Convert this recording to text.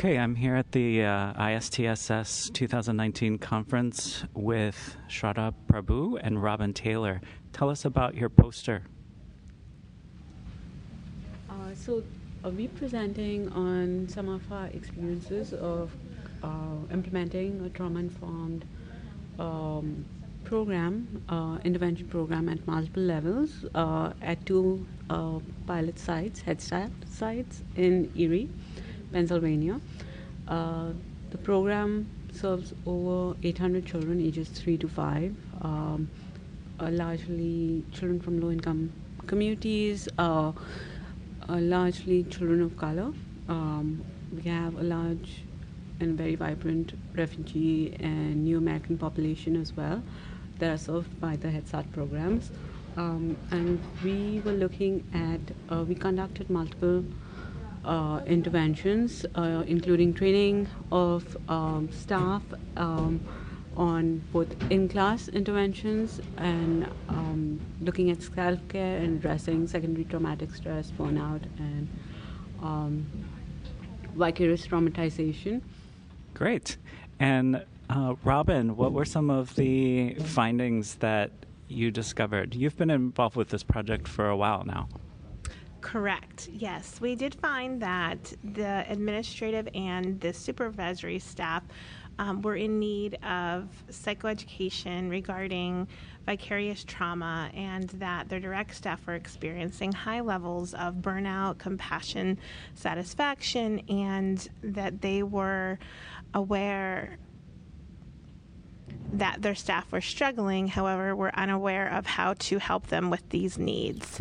Okay, I'm here at the uh, ISTSS 2019 conference with Shraddha Prabhu and Robin Taylor. Tell us about your poster. Uh, so, uh, we're presenting on some of our experiences of uh, implementing a trauma informed um, program, uh, intervention program at multiple levels uh, at two uh, pilot sites, Head Start sites in Erie, Pennsylvania. Uh, the program serves over 800 children ages 3 to 5, um, uh, largely children from low income communities, uh, largely children of color. Um, we have a large and very vibrant refugee and new American population as well that are served by the Head Start programs. Um, and we were looking at, uh, we conducted multiple uh, interventions, uh, including training of um, staff um, on both in class interventions and um, looking at self care and addressing secondary traumatic stress, burnout, and um, vicarious traumatization. Great. And uh, Robin, what were some of the findings that you discovered? You've been involved with this project for a while now. Correct. Yes, we did find that the administrative and the supervisory staff um, were in need of psychoeducation regarding vicarious trauma, and that their direct staff were experiencing high levels of burnout, compassion, satisfaction, and that they were aware that their staff were struggling, however, were unaware of how to help them with these needs.